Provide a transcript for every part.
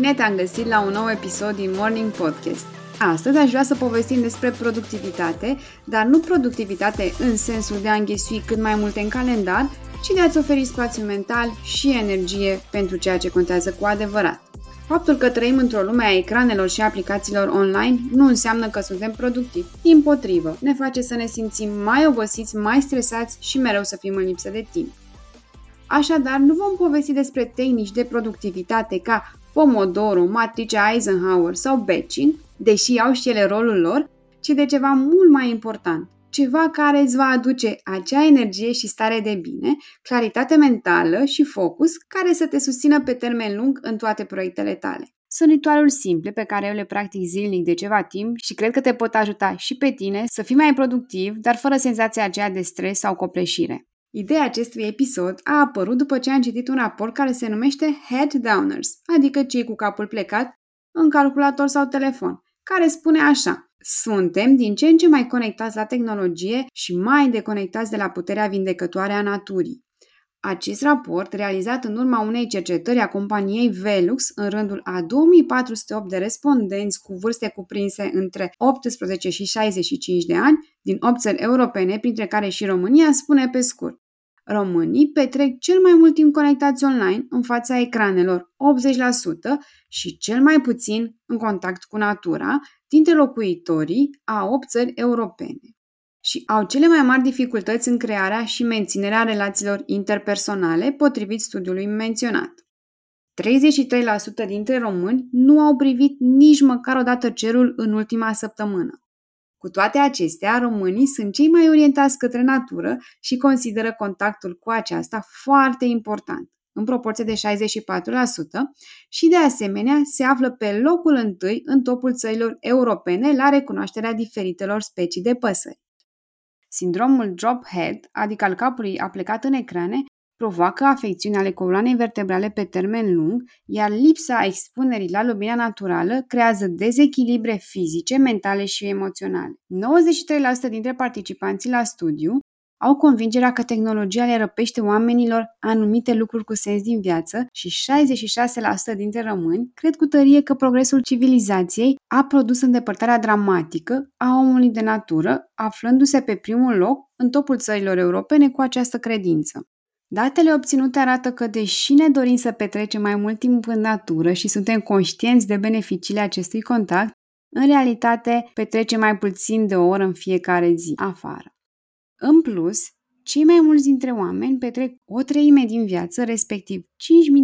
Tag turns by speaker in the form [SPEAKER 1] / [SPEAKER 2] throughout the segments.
[SPEAKER 1] Bine te-am găsit la un nou episod din Morning Podcast. Astăzi aș vrea să povestim despre productivitate, dar nu productivitate în sensul de a înghesui cât mai multe în calendar, ci de a-ți oferi spațiu mental și energie pentru ceea ce contează cu adevărat. Faptul că trăim într-o lume a ecranelor și aplicațiilor online nu înseamnă că suntem productivi. Din potrivă, ne face să ne simțim mai obosiți, mai stresați și mereu să fim în lipsă de timp. Așadar, nu vom povesti despre tehnici de productivitate ca Pomodoro, matrice Eisenhower sau batching, deși au și ele rolul lor, ci de ceva mult mai important, ceva care îți va aduce acea energie și stare de bine, claritate mentală și focus care să te susțină pe termen lung în toate proiectele tale. Sunt ritualuri simple pe care eu le practic zilnic de ceva timp și cred că te pot ajuta și pe tine să fii mai productiv, dar fără senzația aceea de stres sau copleșire. Ideea acestui episod a apărut după ce am citit un raport care se numește Head Downers, adică cei cu capul plecat în calculator sau telefon, care spune așa Suntem din ce în ce mai conectați la tehnologie și mai deconectați de la puterea vindecătoare a naturii. Acest raport, realizat în urma unei cercetări a companiei Velux în rândul a 2408 de respondenți cu vârste cuprinse între 18 și 65 de ani din 8 țări europene, printre care și România, spune pe scurt. Românii petrec cel mai mult timp conectați online în fața ecranelor, 80%, și cel mai puțin în contact cu natura, dintre locuitorii a 8 țări europene și au cele mai mari dificultăți în crearea și menținerea relațiilor interpersonale, potrivit studiului menționat. 33% dintre români nu au privit nici măcar o dată cerul în ultima săptămână. Cu toate acestea, românii sunt cei mai orientați către natură și consideră contactul cu aceasta foarte important, în proporție de 64%, și de asemenea se află pe locul întâi în topul țărilor europene la recunoașterea diferitelor specii de păsări. Sindromul drop head, adică al capului aplecat în ecrane, provoacă afecțiuni ale coloanei vertebrale pe termen lung, iar lipsa expunerii la lumina naturală creează dezechilibre fizice, mentale și emoționale. 93% dintre participanții la studiu au convingerea că tehnologia le răpește oamenilor anumite lucruri cu sens din viață și 66% dintre români cred cu tărie că progresul civilizației a produs îndepărtarea dramatică a omului de natură, aflându-se pe primul loc în topul țărilor europene cu această credință. Datele obținute arată că, deși ne dorim să petrecem mai mult timp în natură și suntem conștienți de beneficiile acestui contact, în realitate petrecem mai puțin de o oră în fiecare zi afară. În plus, cei mai mulți dintre oameni petrec o treime din viață, respectiv 5.000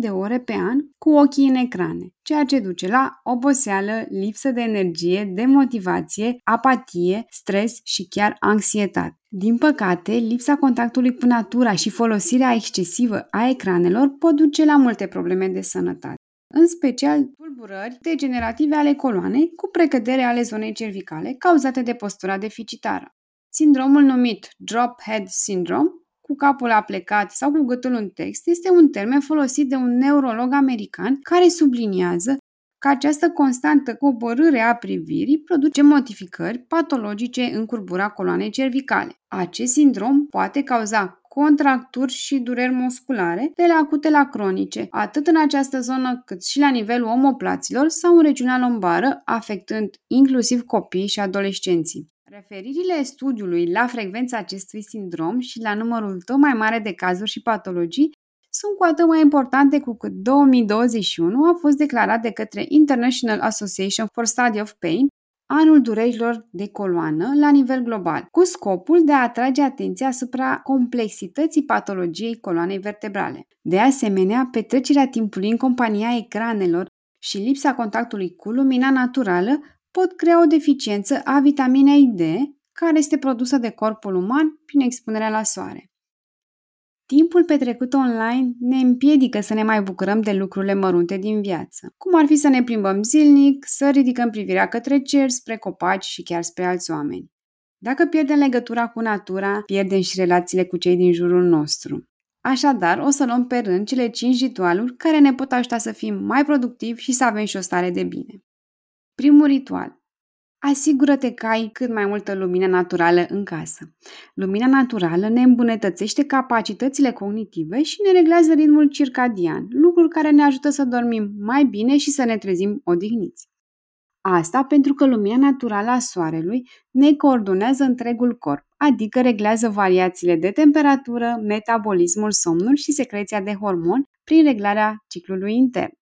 [SPEAKER 1] de ore pe an, cu ochii în ecrane, ceea ce duce la oboseală, lipsă de energie, demotivație, apatie, stres și chiar anxietate. Din păcate, lipsa contactului cu natura și folosirea excesivă a ecranelor pot duce la multe probleme de sănătate în special tulburări degenerative ale coloanei cu precădere ale zonei cervicale cauzate de postura deficitară. Sindromul numit drop head syndrome, cu capul aplecat sau cu gâtul în text, este un termen folosit de un neurolog american care subliniază că această constantă coborâre a privirii produce modificări patologice în curbura coloanei cervicale. Acest sindrom poate cauza contracturi și dureri musculare, de la acute la cronice, atât în această zonă cât și la nivelul omoplaților sau în regiunea lombară, afectând inclusiv copii și adolescenții. Referirile studiului la frecvența acestui sindrom și la numărul tot mai mare de cazuri și patologii sunt cu atât mai importante cu cât 2021 a fost declarat de către International Association for Study of Pain anul durerilor de coloană la nivel global, cu scopul de a atrage atenția asupra complexității patologiei coloanei vertebrale. De asemenea, petrecerea timpului în compania ecranelor și lipsa contactului cu lumina naturală pot crea o deficiență a vitaminei D, care este produsă de corpul uman prin expunerea la soare. Timpul petrecut online ne împiedică să ne mai bucurăm de lucrurile mărunte din viață, cum ar fi să ne plimbăm zilnic, să ridicăm privirea către cer, spre copaci și chiar spre alți oameni. Dacă pierdem legătura cu natura, pierdem și relațiile cu cei din jurul nostru. Așadar, o să luăm pe rând cele 5 ritualuri care ne pot ajuta să fim mai productivi și să avem și o stare de bine. Primul ritual. asigură-te că ai cât mai multă lumină naturală în casă. Lumina naturală ne îmbunătățește capacitățile cognitive și ne reglează ritmul circadian, lucruri care ne ajută să dormim mai bine și să ne trezim odihniți. Asta pentru că lumina naturală a soarelui ne coordonează întregul corp, adică reglează variațiile de temperatură, metabolismul, somnul și secreția de hormoni prin reglarea ciclului intern.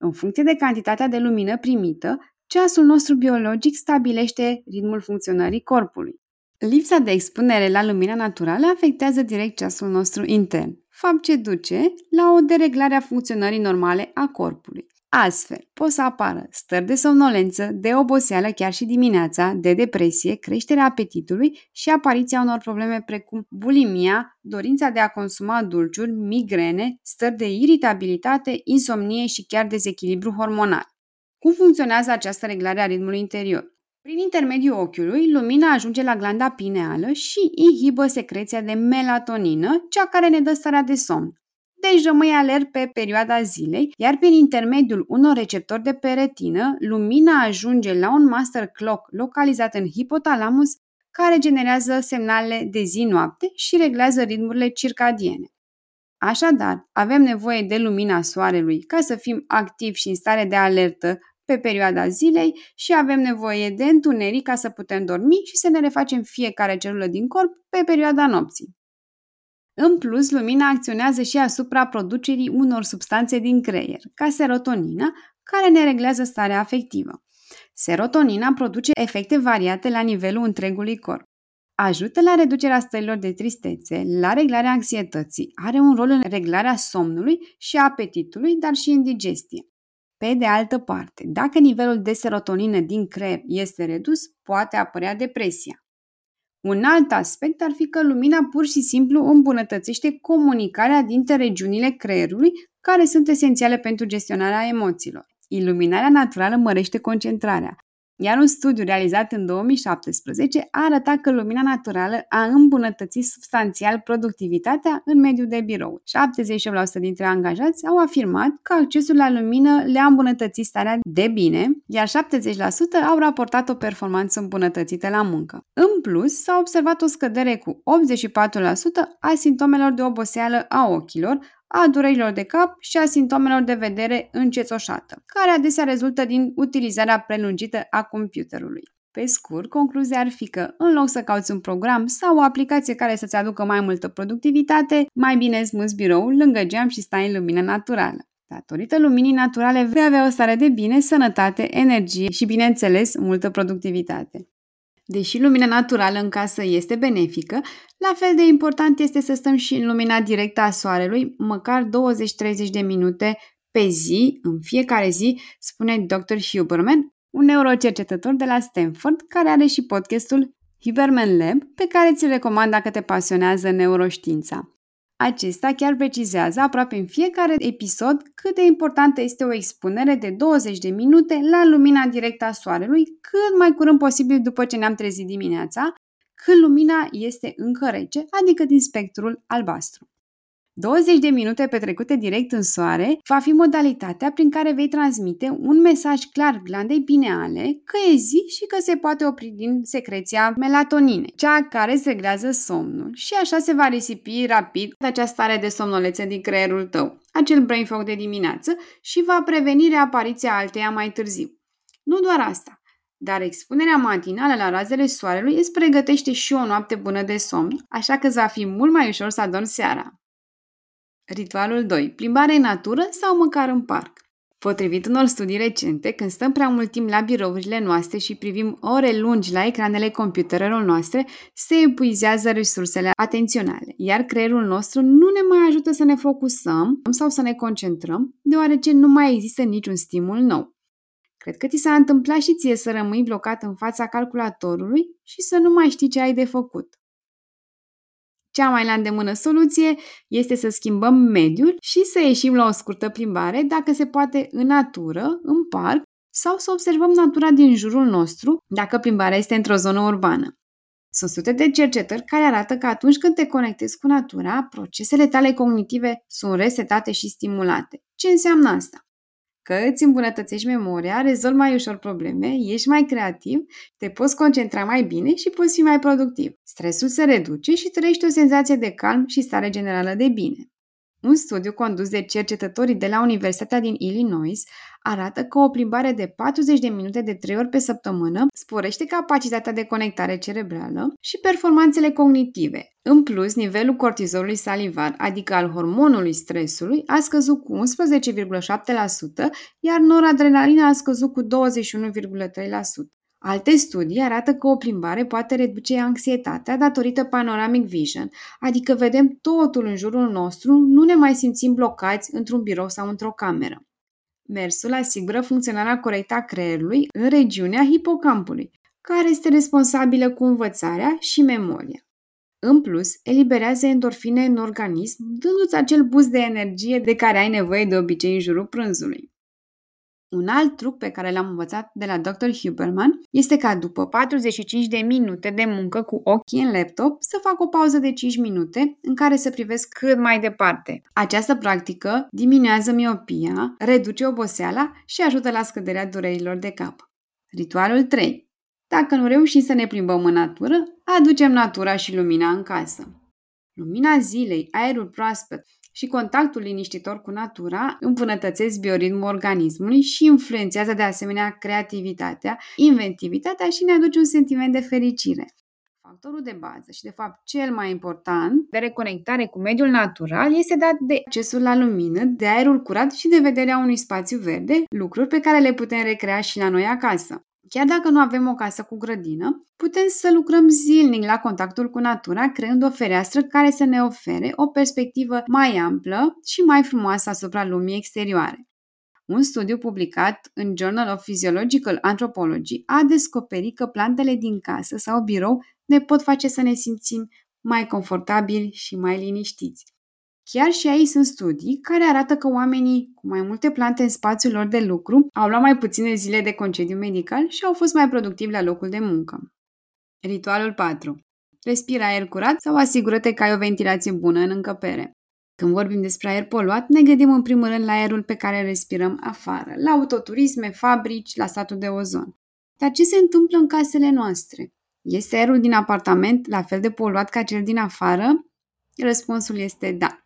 [SPEAKER 1] În funcție de cantitatea de lumină primită, ceasul nostru biologic stabilește ritmul funcționării corpului. Lipsa de expunere la lumina naturală afectează direct ceasul nostru intern, fapt ce duce la o dereglare a funcționării normale a corpului. Astfel, pot să apară stări de somnolență, de oboseală chiar și dimineața, de depresie, creșterea apetitului și apariția unor probleme precum bulimia, dorința de a consuma dulciuri, migrene, stări de iritabilitate, insomnie și chiar dezechilibru hormonal. Cum funcționează această reglare a ritmului interior? Prin intermediul ochiului, lumina ajunge la glanda pineală și inhibă secreția de melatonină, cea care ne dă starea de somn. Deci rămâi alert pe perioada zilei, iar prin intermediul unor receptori de peretină, lumina ajunge la un master clock localizat în hipotalamus, care generează semnale de zi-noapte și reglează ritmurile circadiene. Așadar, avem nevoie de lumina soarelui ca să fim activi și în stare de alertă pe perioada zilei și avem nevoie de întuneric ca să putem dormi și să ne refacem fiecare celulă din corp pe perioada nopții. În plus, lumina acționează și asupra producerii unor substanțe din creier, ca serotonina, care ne reglează starea afectivă. Serotonina produce efecte variate la nivelul întregului corp. Ajută la reducerea stărilor de tristețe, la reglarea anxietății, are un rol în reglarea somnului și apetitului, dar și în digestie. Pe de altă parte, dacă nivelul de serotonină din creier este redus, poate apărea depresia. Un alt aspect ar fi că lumina pur și simplu îmbunătățește comunicarea dintre regiunile creierului care sunt esențiale pentru gestionarea emoțiilor. Iluminarea naturală mărește concentrarea, iar un studiu realizat în 2017 a arătat că lumina naturală a îmbunătățit substanțial productivitatea în mediul de birou. 78% dintre angajați au afirmat că accesul la lumină le-a îmbunătățit starea de bine, iar 70% au raportat o performanță îmbunătățită la muncă. În plus, s-a observat o scădere cu 84% a simptomelor de oboseală a ochilor, a durerilor de cap și a simptomelor de vedere încețoșată, care adesea rezultă din utilizarea prelungită a computerului. Pe scurt, concluzia ar fi că, în loc să cauți un program sau o aplicație care să-ți aducă mai multă productivitate, mai bine smuți biroul lângă geam și stai în lumină naturală. Datorită luminii naturale vei avea o stare de bine, sănătate, energie și, bineînțeles, multă productivitate. Deși lumina naturală în casă este benefică, la fel de important este să stăm și în lumina directă a soarelui, măcar 20-30 de minute pe zi, în fiecare zi, spune Dr. Huberman, un neurocercetător de la Stanford, care are și podcastul Huberman Lab, pe care ți-l recomand dacă te pasionează neuroștiința. Acesta chiar precizează aproape în fiecare episod cât de importantă este o expunere de 20 de minute la lumina directă a soarelui cât mai curând posibil după ce ne-am trezit dimineața, când lumina este încă rece, adică din spectrul albastru. 20 de minute petrecute direct în soare va fi modalitatea prin care vei transmite un mesaj clar glandei pineale că e zi și că se poate opri din secreția melatoninei, cea care se reglează somnul și așa se va risipi rapid această stare de somnolețe din creierul tău, acel brain fog de dimineață și va preveni reapariția alteia mai târziu. Nu doar asta, dar expunerea matinală la razele soarelui îți pregătește și o noapte bună de somn, așa că îți va fi mult mai ușor să adormi seara. Ritualul 2. Plimbare în natură sau măcar în parc. Potrivit unor studii recente, când stăm prea mult timp la birourile noastre și privim ore lungi la ecranele computerelor noastre, se epuizează resursele atenționale, iar creierul nostru nu ne mai ajută să ne focusăm sau să ne concentrăm, deoarece nu mai există niciun stimul nou. Cred că ți s-a întâmplat și ție să rămâi blocat în fața calculatorului și să nu mai știi ce ai de făcut. Cea mai la îndemână soluție este să schimbăm mediul și să ieșim la o scurtă plimbare, dacă se poate în natură, în parc, sau să observăm natura din jurul nostru, dacă plimbarea este într-o zonă urbană. Sunt sute de cercetări care arată că atunci când te conectezi cu natura, procesele tale cognitive sunt resetate și stimulate. Ce înseamnă asta? Că îți îmbunătățești memoria, rezolvi mai ușor probleme, ești mai creativ, te poți concentra mai bine și poți fi mai productiv. Stresul se reduce și trăiești o senzație de calm și stare generală de bine. Un studiu condus de cercetătorii de la Universitatea din Illinois arată că o plimbare de 40 de minute de 3 ori pe săptămână sporește capacitatea de conectare cerebrală și performanțele cognitive. În plus, nivelul cortizolului salivar, adică al hormonului stresului, a scăzut cu 11,7%, iar noradrenalina a scăzut cu 21,3%. Alte studii arată că o plimbare poate reduce anxietatea datorită panoramic vision, adică vedem totul în jurul nostru, nu ne mai simțim blocați într-un birou sau într-o cameră. Mersul asigură funcționarea corectă a creierului în regiunea hipocampului, care este responsabilă cu învățarea și memoria. În plus, eliberează endorfine în organism, dându-ți acel boost de energie de care ai nevoie de obicei în jurul prânzului. Un alt truc pe care l-am învățat de la Dr. Huberman este ca după 45 de minute de muncă cu ochii în laptop să fac o pauză de 5 minute în care să privesc cât mai departe. Această practică diminuează miopia, reduce oboseala și ajută la scăderea durerilor de cap. Ritualul 3. Dacă nu reușim să ne plimbăm în natură, aducem natura și lumina în casă. Lumina zilei, aerul proaspăt și contactul liniștitor cu natura îmbunătățesc bioritmul organismului și influențează de asemenea creativitatea, inventivitatea și ne aduce un sentiment de fericire. Factorul de bază și, de fapt, cel mai important de reconectare cu mediul natural este dat de accesul la lumină, de aerul curat și de vederea unui spațiu verde, lucruri pe care le putem recrea și la noi acasă. Chiar dacă nu avem o casă cu grădină, putem să lucrăm zilnic la contactul cu natura, creând o fereastră care să ne ofere o perspectivă mai amplă și mai frumoasă asupra lumii exterioare. Un studiu publicat în Journal of Physiological Anthropology a descoperit că plantele din casă sau birou ne pot face să ne simțim mai confortabili și mai liniștiți. Chiar și aici sunt studii care arată că oamenii cu mai multe plante în spațiul lor de lucru au luat mai puține zile de concediu medical și au fost mai productivi la locul de muncă. Ritualul 4. Respira aer curat sau asigură-te că ai o ventilație bună în încăpere. Când vorbim despre aer poluat, ne gândim în primul rând la aerul pe care îl respirăm afară, la autoturisme, fabrici, la statul de ozon. Dar ce se întâmplă în casele noastre? Este aerul din apartament la fel de poluat ca cel din afară? Răspunsul este da.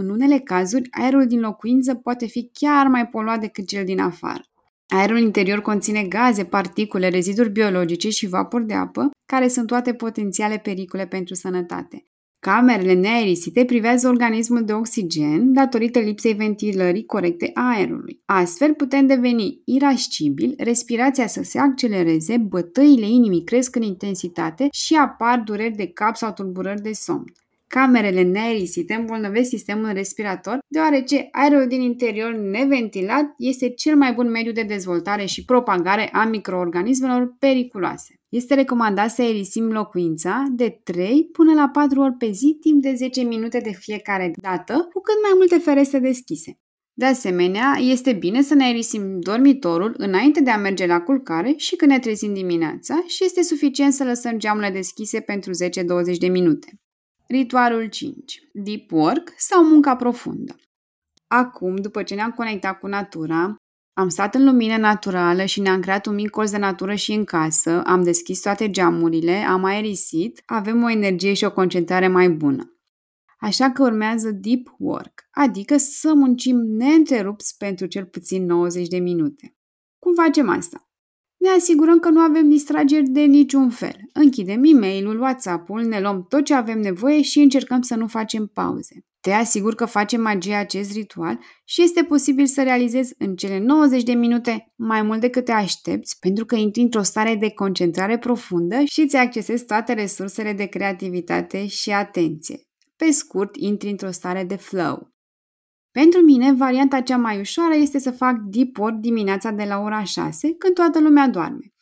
[SPEAKER 1] În unele cazuri, aerul din locuință poate fi chiar mai poluat decât cel din afară. Aerul interior conține gaze, particule, reziduri biologice și vapor de apă, care sunt toate potențiale pericole pentru sănătate. Camerele neaerisite privează organismul de oxigen datorită lipsei ventilării corecte a aerului. Astfel putem deveni irascibil, respirația să se accelereze, bătăile inimii cresc în intensitate și apar dureri de cap sau tulburări de somn. Camerele neaerisite îmbolnăvesc sistemul respirator, deoarece aerul din interior neventilat este cel mai bun mediu de dezvoltare și propagare a microorganismelor periculoase. Este recomandat să aerisim locuința de 3 până la 4 ori pe zi timp de 10 minute de fiecare dată, cu cât mai multe ferestre deschise. De asemenea, este bine să ne aerisim dormitorul înainte de a merge la culcare și când ne trezim dimineața și este suficient să lăsăm geamurile deschise pentru 10-20 de minute. Ritualul 5. Deep work sau munca profundă. Acum, după ce ne-am conectat cu natura, am stat în lumină naturală și ne-am creat un mic colț de natură și în casă, am deschis toate geamurile, am aerisit, avem o energie și o concentrare mai bună. Așa că urmează deep work, adică să muncim neîntrerupți pentru cel puțin 90 de minute. Cum facem asta? Ne asigurăm că nu avem distrageri de niciun fel. Închidem e mail WhatsApp-ul, ne luăm tot ce avem nevoie și încercăm să nu facem pauze. Te asigur că facem magia acest ritual și este posibil să realizezi în cele 90 de minute mai mult decât te aștepți pentru că intri într-o stare de concentrare profundă și îți accesezi toate resursele de creativitate și atenție. Pe scurt, intri într-o stare de flow. Pentru mine, varianta cea mai ușoară este să fac deep work dimineața de la ora 6, când toată lumea doarme.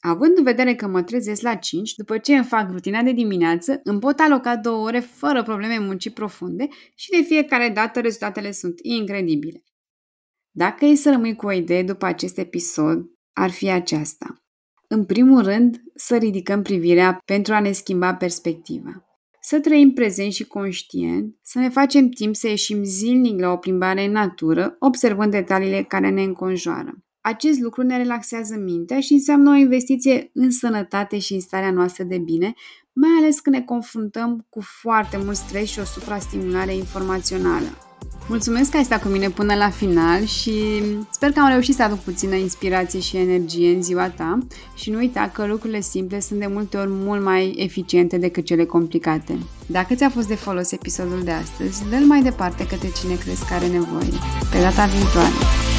[SPEAKER 1] Având în vedere că mă trezesc la 5, după ce îmi fac rutina de dimineață, îmi pot aloca două ore fără probleme muncii profunde și de fiecare dată rezultatele sunt incredibile. Dacă e să rămâi cu o idee după acest episod, ar fi aceasta. În primul rând, să ridicăm privirea pentru a ne schimba perspectiva. Să trăim prezent și conștient, să ne facem timp să ieșim zilnic la o plimbare în natură, observând detaliile care ne înconjoară. Acest lucru ne relaxează mintea și înseamnă o investiție în sănătate și în starea noastră de bine, mai ales când ne confruntăm cu foarte mult stres și o suprastimulare informațională. Mulțumesc că ai stat cu mine până la final și sper că am reușit să aduc puțină inspirație și energie în ziua ta și nu uita că lucrurile simple sunt de multe ori mult mai eficiente decât cele complicate. Dacă ți-a fost de folos episodul de astăzi, dă-l mai departe către cine crezi că are nevoie. Pe data viitoare!